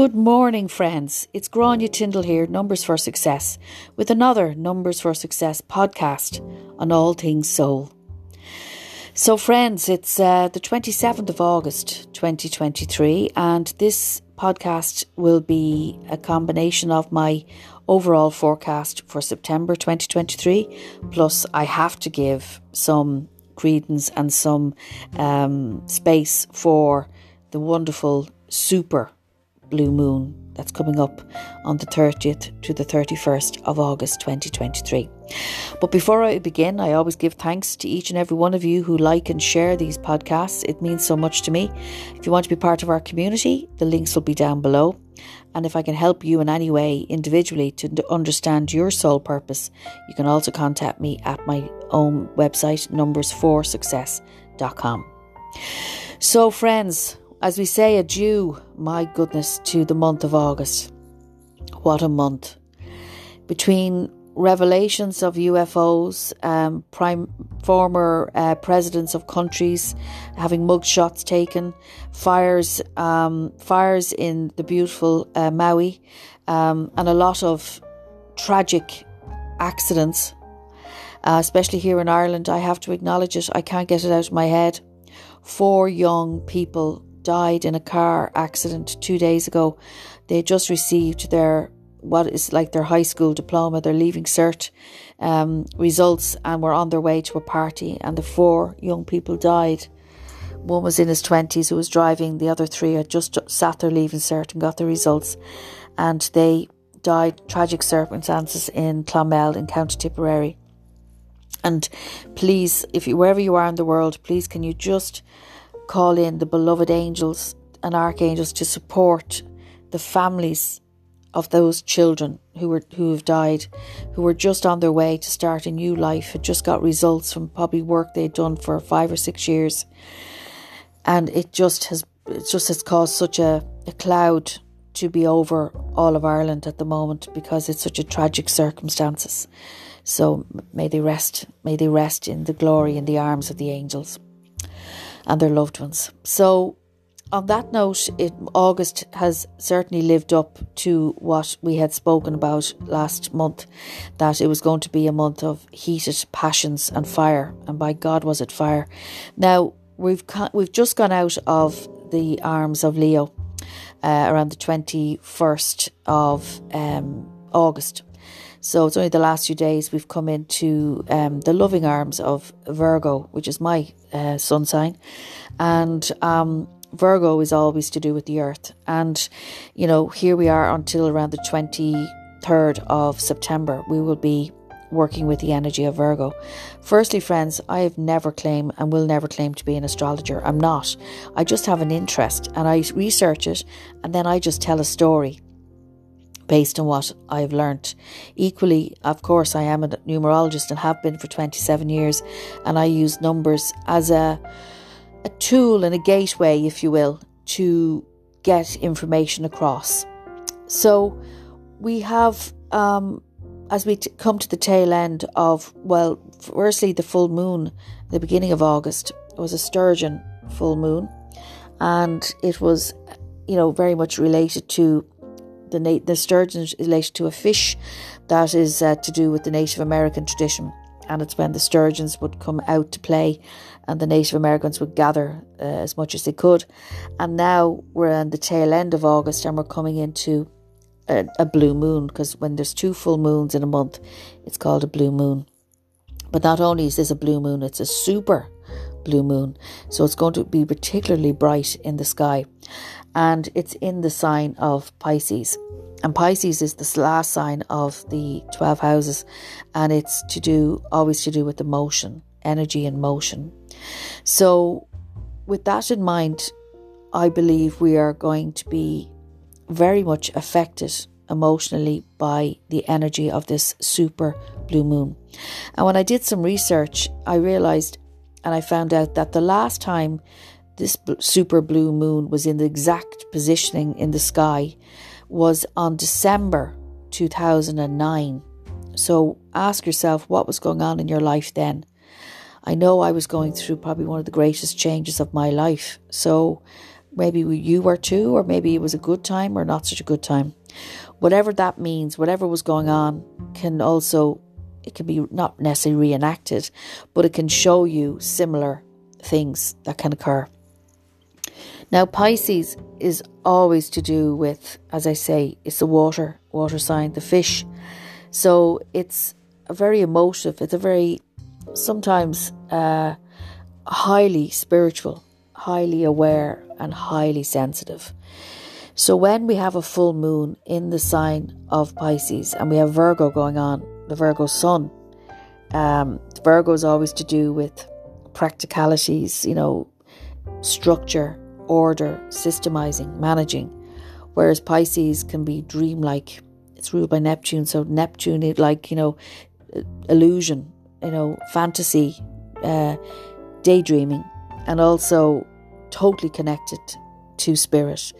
Good morning, friends. It's Grania Tyndall here, Numbers for Success, with another Numbers for Success podcast on all things soul. So, friends, it's uh, the 27th of August 2023, and this podcast will be a combination of my overall forecast for September 2023, plus I have to give some credence and some um, space for the wonderful super blue moon that's coming up on the 30th to the 31st of August 2023. But before I begin, I always give thanks to each and every one of you who like and share these podcasts. It means so much to me. If you want to be part of our community, the links will be down below. And if I can help you in any way individually to understand your soul purpose, you can also contact me at my own website, numbers4success.com. So, friends, as we say adieu, my goodness, to the month of August. What a month. Between revelations of UFOs, um, prime former uh, presidents of countries having mugshots taken, fires, um, fires in the beautiful uh, Maui, um, and a lot of tragic accidents, uh, especially here in Ireland. I have to acknowledge it. I can't get it out of my head. Four young people died in a car accident two days ago. They just received their what is like their high school diploma, their leaving cert um, results, and were on their way to a party. And the four young people died. One was in his twenties who was driving. The other three had just sat their leaving cert and got the results, and they died tragic circumstances in Clonmel in County Tipperary. And please, if you wherever you are in the world, please can you just call in the beloved angels and archangels to support the families of those children who were who have died, who were just on their way to start a new life, had just got results from probably work they'd done for five or six years, and it just has it just has caused such a, a cloud to be over all of Ireland at the moment because it's such a tragic circumstances. So may they rest, may they rest in the glory in the arms of the angels and their loved ones. So, on that note, it, August has certainly lived up to what we had spoken about last month that it was going to be a month of heated passions and fire. And by God, was it fire. Now, we've, we've just gone out of the arms of Leo uh, around the 21st of um, August. So it's only the last few days we've come into um, the loving arms of Virgo, which is my uh, sun sign. And um, Virgo is always to do with the earth. And, you know, here we are until around the 23rd of September. We will be working with the energy of Virgo. Firstly, friends, I have never claimed and will never claim to be an astrologer. I'm not. I just have an interest and I research it and then I just tell a story based on what I've learnt. Equally, of course, I am a numerologist and have been for 27 years, and I use numbers as a, a tool and a gateway, if you will, to get information across. So we have, um, as we t- come to the tail end of, well, firstly, the full moon, the beginning of August, was a sturgeon full moon, and it was, you know, very much related to the, na- the sturgeon is related to a fish that is uh, to do with the Native American tradition. And it's when the sturgeons would come out to play and the Native Americans would gather uh, as much as they could. And now we're on the tail end of August and we're coming into a, a blue moon because when there's two full moons in a month, it's called a blue moon. But not only is this a blue moon, it's a super blue moon. So it's going to be particularly bright in the sky. And it's in the sign of Pisces. And Pisces is the last sign of the 12 houses. And it's to do, always to do with the motion, energy and motion. So, with that in mind, I believe we are going to be very much affected emotionally by the energy of this super blue moon. And when I did some research, I realized and I found out that the last time this super blue moon was in the exact positioning in the sky was on December 2009. So ask yourself what was going on in your life then. I know I was going through probably one of the greatest changes of my life. So Maybe you were too, or maybe it was a good time or not such a good time. Whatever that means, whatever was going on, can also, it can be not necessarily reenacted, but it can show you similar things that can occur. Now, Pisces is always to do with, as I say, it's the water, water sign, the fish. So it's a very emotive, it's a very, sometimes, uh, highly spiritual, highly aware, and highly sensitive. So when we have a full moon in the sign of Pisces and we have Virgo going on, the Virgo sun, um, Virgo is always to do with practicalities, you know, structure, order, systemizing, managing. Whereas Pisces can be dreamlike. It's ruled by Neptune, so Neptune, it like you know, illusion, you know, fantasy, uh, daydreaming, and also totally connected to spirit.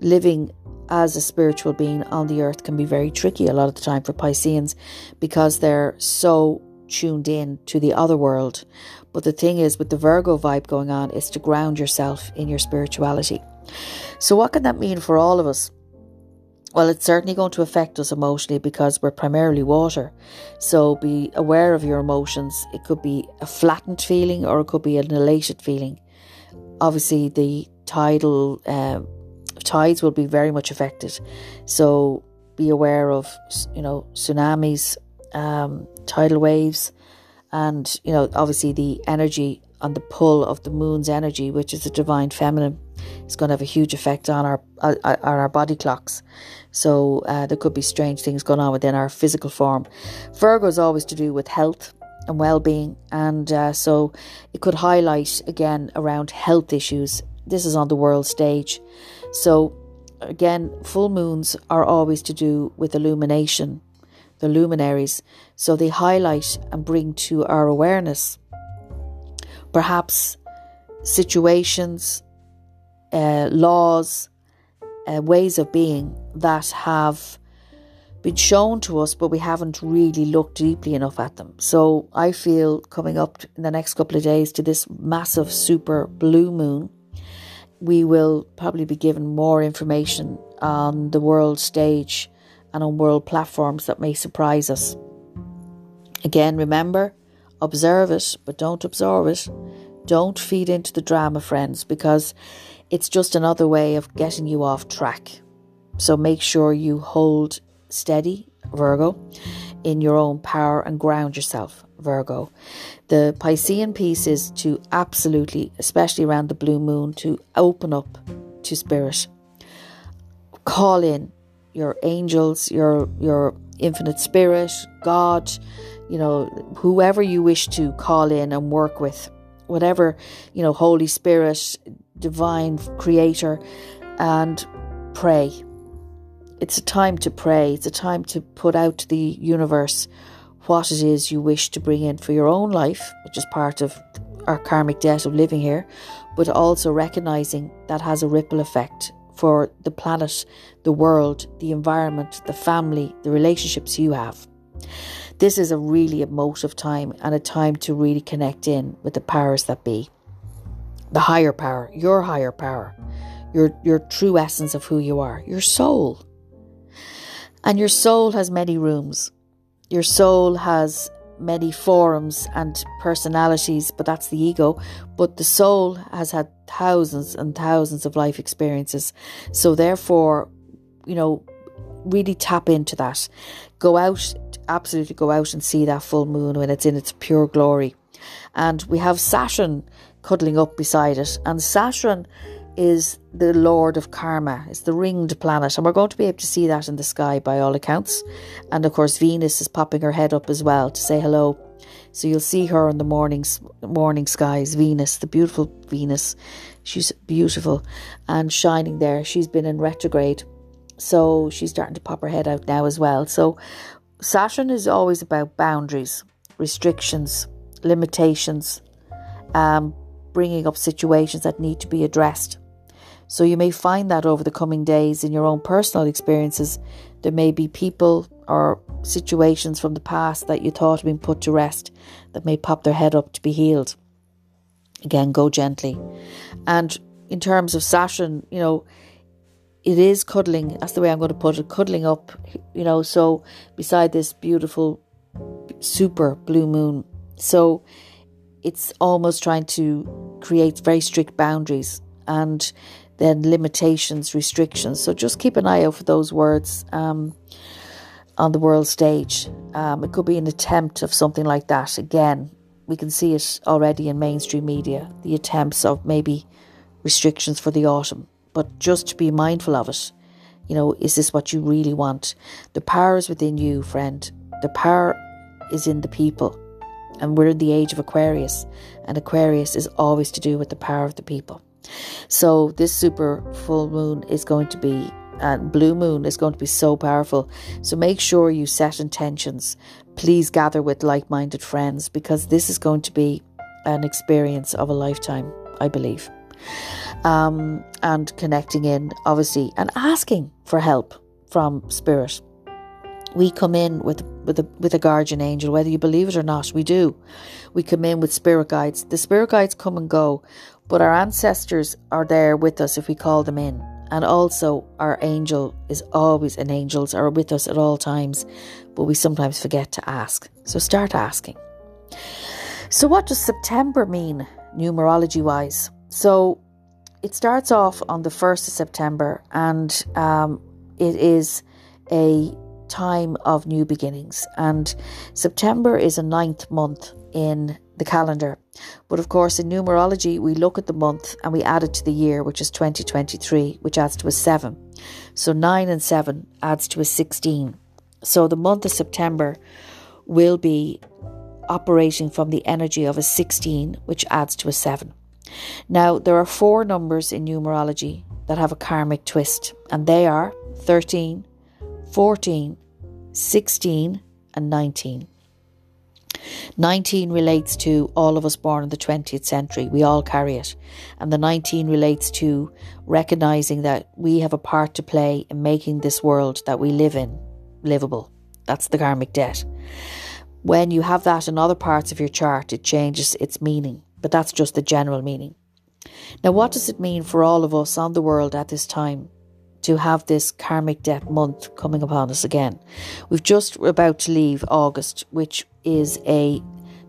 Living as a spiritual being on the earth can be very tricky a lot of the time for Pisceans because they're so tuned in to the other world. But the thing is, with the Virgo vibe going on, is to ground yourself in your spirituality. So, what can that mean for all of us? Well, it's certainly going to affect us emotionally because we're primarily water. So be aware of your emotions. It could be a flattened feeling or it could be an elated feeling. Obviously, the tidal uh, tides will be very much affected. So be aware of, you know, tsunamis, um, tidal waves, and you know, obviously the energy on the pull of the moon's energy, which is the divine feminine, is going to have a huge effect on our uh, uh, on our body clocks. So uh, there could be strange things going on within our physical form. Virgo is always to do with health and well-being, and uh, so it could highlight again around health issues. This is on the world stage, so again, full moons are always to do with illumination the luminaries, so they highlight and bring to our awareness perhaps situations, uh, laws, uh, ways of being that have been shown to us, but we haven't really looked deeply enough at them. So I feel coming up in the next couple of days to this massive super blue moon, we will probably be given more information on the world stage and on world platforms that may surprise us. Again, remember, observe it, but don't absorb it. Don't feed into the drama, friends, because it's just another way of getting you off track. So make sure you hold steady, Virgo, in your own power and ground yourself, Virgo. The Piscean piece is to absolutely, especially around the blue moon, to open up to spirit. Call in, your angels, your your infinite spirit, God, you know, whoever you wish to call in and work with, whatever, you know, Holy Spirit, divine creator, and pray. It's a time to pray. It's a time to put out to the universe what it is you wish to bring in for your own life, which is part of our karmic debt of living here, but also recognizing that has a ripple effect for the planet, the world, the environment, the family, the relationships you have. This is a really emotive time and a time to really connect in with the powers that be. The higher power, your higher power, your, your true essence of who you are, your soul. And your soul has many rooms. Your soul has many forms and personalities, but that's the ego. But the soul has had thousands and thousands of life experiences. So, therefore, you know, really tap into that. Go out, absolutely go out and see that full moon when it's in its pure glory. And we have Saturn cuddling up beside it. And Saturn is the lord of karma. It's the ringed planet, and we're going to be able to see that in the sky by all accounts. And of course, Venus is popping her head up as well to say hello. So you'll see her in the mornings, morning skies. Venus, the beautiful Venus, she's beautiful and shining there. She's been in retrograde, so she's starting to pop her head out now as well. So Saturn is always about boundaries, restrictions, limitations, um, bringing up situations that need to be addressed. So you may find that over the coming days in your own personal experiences, there may be people or situations from the past that you thought had been put to rest that may pop their head up to be healed. Again, go gently. And in terms of Saturn, you know, it is cuddling. That's the way I'm going to put it. Cuddling up, you know. So beside this beautiful, super blue moon, so it's almost trying to create very strict boundaries and then limitations, restrictions. So just keep an eye out for those words um, on the world stage. Um, it could be an attempt of something like that. Again, we can see it already in mainstream media. The attempts of maybe restrictions for the autumn but just to be mindful of it. You know, is this what you really want? The power is within you, friend. The power is in the people. And we're in the age of Aquarius, and Aquarius is always to do with the power of the people. So, this super full moon is going to be, and blue moon is going to be so powerful. So, make sure you set intentions. Please gather with like minded friends because this is going to be an experience of a lifetime, I believe um, and connecting in, obviously, and asking for help from Spirit. We come in with with a with a guardian angel, whether you believe it or not. We do. We come in with spirit guides. The spirit guides come and go, but our ancestors are there with us if we call them in. And also, our angel is always, and angels are with us at all times, but we sometimes forget to ask. So start asking. So, what does September mean, numerology wise? So, it starts off on the 1st of September and um, it is a time of new beginnings. And September is a ninth month in the calendar. But of course, in numerology, we look at the month and we add it to the year, which is 2023, which adds to a 7. So 9 and 7 adds to a 16. So the month of September will be operating from the energy of a 16, which adds to a 7. Now, there are four numbers in numerology that have a karmic twist, and they are 13, 14, 16, and 19. 19 relates to all of us born in the 20th century. We all carry it. And the 19 relates to recognizing that we have a part to play in making this world that we live in livable. That's the karmic debt. When you have that in other parts of your chart, it changes its meaning but that's just the general meaning. Now, what does it mean for all of us on the world at this time to have this karmic debt month coming upon us again? We've just about to leave August, which is a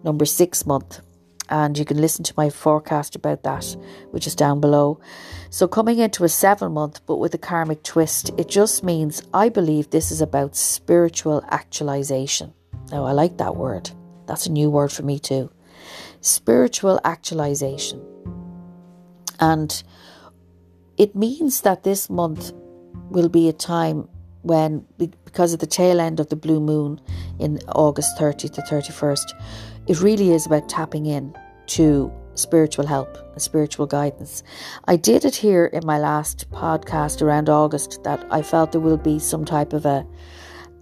number six month, and you can listen to my forecast about that, which is down below. So, coming into a seven month, but with a karmic twist, it just means I believe this is about spiritual actualization. Now, I like that word. That's a new word for me too spiritual actualization. And it means that this month will be a time when, because of the tail end of the blue moon in August 30th to 31st, it really is about tapping in to spiritual help and spiritual guidance. I did it here in my last podcast around August that I felt there will be some type of a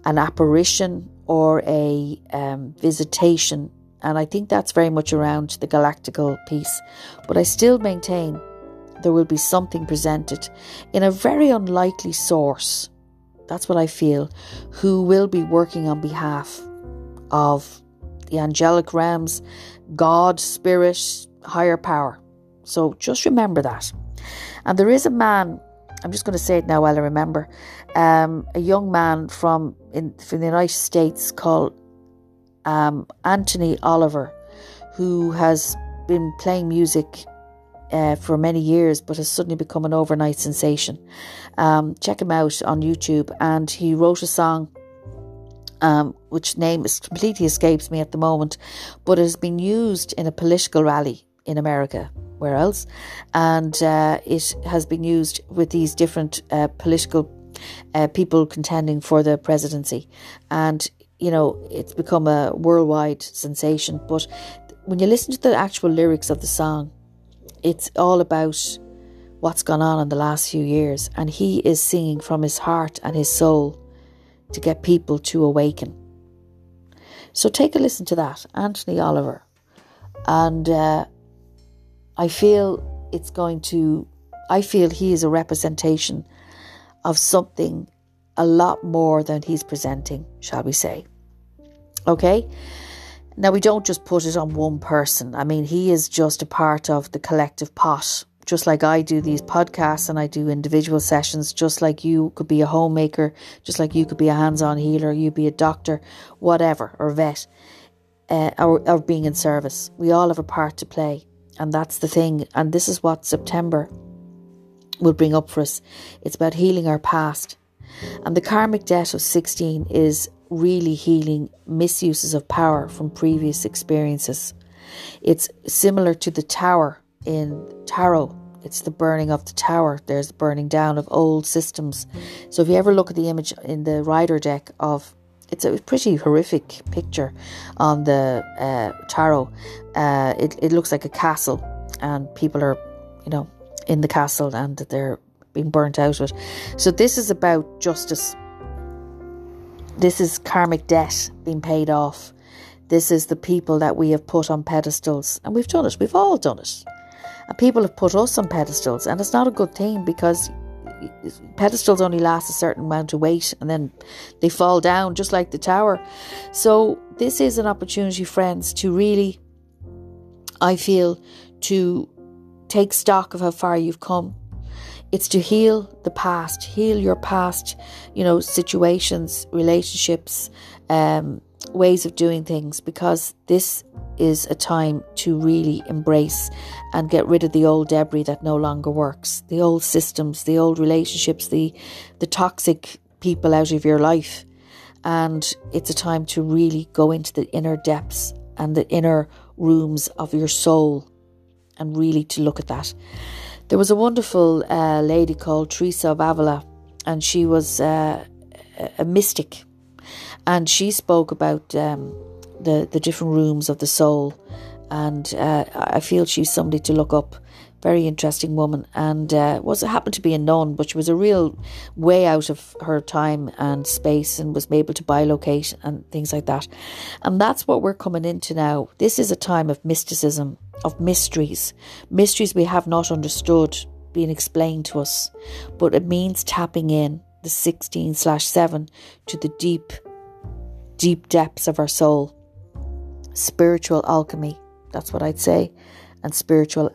an apparition or a um, visitation and I think that's very much around the galactical piece. But I still maintain there will be something presented in a very unlikely source. That's what I feel, who will be working on behalf of the angelic realms, God, spirit, higher power. So just remember that. And there is a man, I'm just going to say it now while I remember, um, a young man from, in, from the United States called um, Anthony Oliver, who has been playing music uh, for many years but has suddenly become an overnight sensation. Um, check him out on YouTube, and he wrote a song. Um, which name is completely escapes me at the moment, but it has been used in a political rally in America. Where else? And uh, it has been used with these different uh, political uh, people contending for the presidency. And you know, it's become a worldwide sensation. But when you listen to the actual lyrics of the song, it's all about what's gone on in the last few years. And he is singing from his heart and his soul to get people to awaken. So take a listen to that, Anthony Oliver. And uh, I feel it's going to, I feel he is a representation of something a lot more than he's presenting, shall we say. Okay? Now, we don't just put it on one person. I mean, he is just a part of the collective pot just like I do these podcasts and I do individual sessions, just like you could be a homemaker, just like you could be a hands on healer, you be a doctor, whatever, or vet, uh, or, or being in service. We all have a part to play. And that's the thing. And this is what September will bring up for us. It's about healing our past. And the karmic debt of 16 is really healing misuses of power from previous experiences. It's similar to the tower in tarot. It's the burning of the tower. There's the burning down of old systems. So if you ever look at the image in the rider deck of it's a pretty horrific picture on the uh, tarot. Uh, it, it looks like a castle, and people are, you know, in the castle and they're being burnt out of it. So this is about justice. This is karmic debt being paid off. This is the people that we have put on pedestals, and we've done it. We've all done it. And people have put us on pedestals, and it's not a good thing because pedestals only last a certain amount of weight and then they fall down just like the tower. So this is an opportunity, friends, to really, I feel, to take stock of how far you've come. It's to heal the past, heal your past, you know, situations, relationships, um, ways of doing things, because this is a time to really embrace and get rid of the old debris that no longer works, the old systems, the old relationships, the the toxic people out of your life. And it's a time to really go into the inner depths and the inner rooms of your soul and really to look at that. There was a wonderful uh, lady called Teresa of Avila, and she was uh, a mystic, and she spoke about um, the the different rooms of the soul, and uh, I feel she's somebody to look up. Very interesting woman, and uh, was happened to be a nun, but she was a real way out of her time and space, and was able to bilocate and things like that. And that's what we're coming into now. This is a time of mysticism, of mysteries, mysteries we have not understood being explained to us, but it means tapping in the 16 slash 7 to the deep, deep depths of our soul spiritual alchemy. That's what I'd say. And spiritual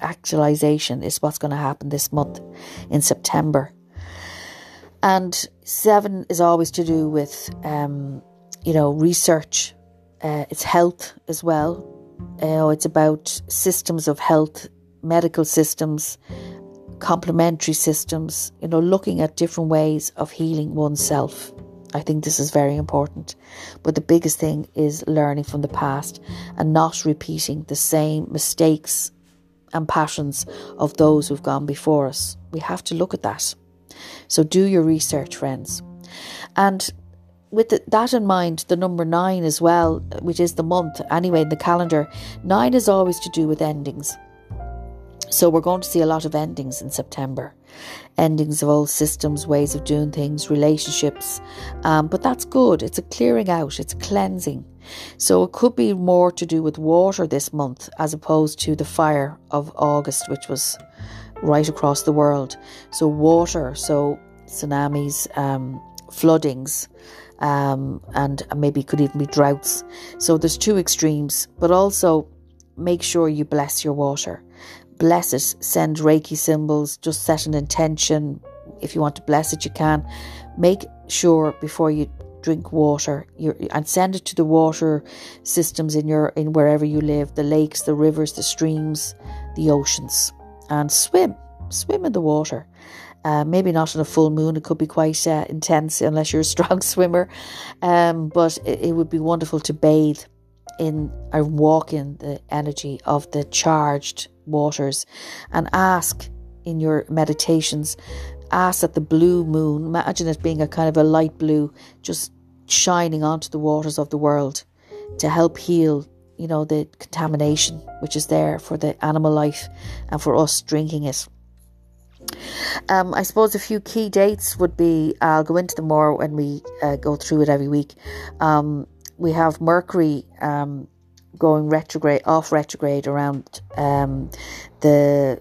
actualization is what's going to happen this month in September. And seven is always to do with, um, you know, research. Uh, it's health as well. Uh, it's about systems of health, medical systems, complementary systems. You know, looking at different ways of healing oneself. I think this is very important. But the biggest thing is learning from the past and not repeating the same mistakes and passions of those who've gone before us. We have to look at that. So do your research, friends. And with that in mind, the number nine as well, which is the month anyway in the calendar, nine is always to do with endings. So we're going to see a lot of endings in September. Endings of old systems, ways of doing things, relationships. Um, but that's good. It's a clearing out, it's a cleansing. So it could be more to do with water this month as opposed to the fire of August, which was right across the world. So water, so tsunamis, um, floodings, um, and maybe could even be droughts. So there's two extremes, but also make sure you bless your water bless it, send Reiki symbols, just set an intention. If you want to bless it, you can. Make sure before you drink water and send it to the water systems in your in wherever you live the lakes the rivers the streams the oceans and swim swim in the water uh, maybe not on a full moon it could be quite uh, intense unless you're a strong swimmer um, but it, it would be wonderful to bathe in or walk in the energy of the charged waters and ask in your meditations, ask that the blue moon, imagine it being a kind of a light blue, just shining onto the waters of the world to help heal, you know, the contamination which is there for the animal life and for us drinking it. Um, I suppose a few key dates would be I'll go into them more when we uh, go through it every week. Um, we have Mercury um, going retrograde, off retrograde around um, the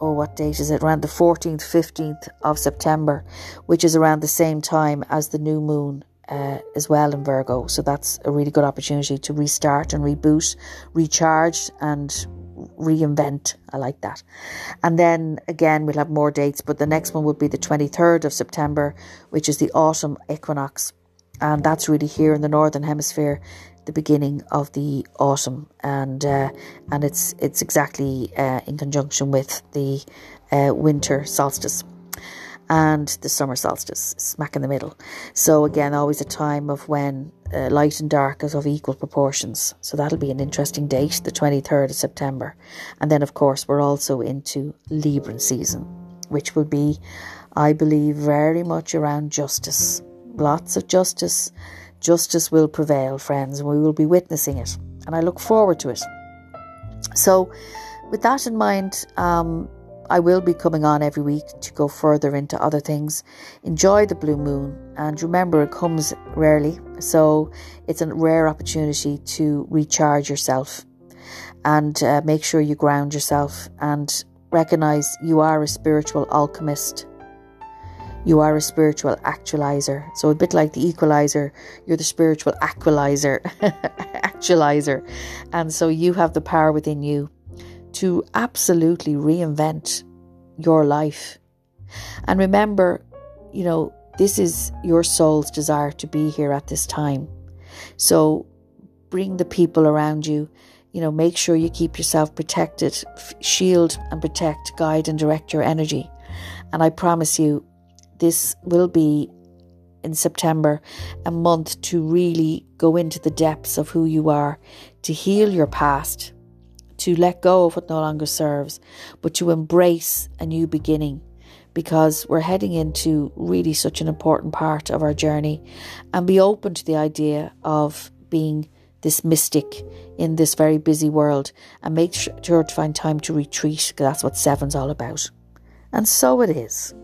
oh, what date is it? Around the 14th, 15th of September, which is around the same time as the new moon uh, as well in Virgo. So that's a really good opportunity to restart and reboot, recharge, and reinvent. I like that. And then again, we'll have more dates, but the next one would be the 23rd of September, which is the autumn equinox. And that's really here in the Northern Hemisphere, the beginning of the autumn. And uh, and it's, it's exactly uh, in conjunction with the uh, winter solstice and the summer solstice, smack in the middle. So, again, always a time of when uh, light and dark is of equal proportions. So, that'll be an interesting date, the 23rd of September. And then, of course, we're also into Libran season, which will be, I believe, very much around justice. Lots of justice. Justice will prevail, friends, and we will be witnessing it. And I look forward to it. So, with that in mind, um, I will be coming on every week to go further into other things. Enjoy the blue moon and remember it comes rarely, so it's a rare opportunity to recharge yourself and uh, make sure you ground yourself and recognize you are a spiritual alchemist. You are a spiritual actualizer. So, a bit like the equalizer, you're the spiritual aqualizer, actualizer. And so, you have the power within you to absolutely reinvent your life. And remember, you know, this is your soul's desire to be here at this time. So bring the people around you. You know, make sure you keep yourself protected, shield and protect, guide and direct your energy. And I promise you, this will be in September a month to really go into the depths of who you are, to heal your past, to let go of what no longer serves, but to embrace a new beginning because we're heading into really such an important part of our journey and be open to the idea of being this mystic in this very busy world and make sure to find time to retreat because that's what seven's all about. And so it is.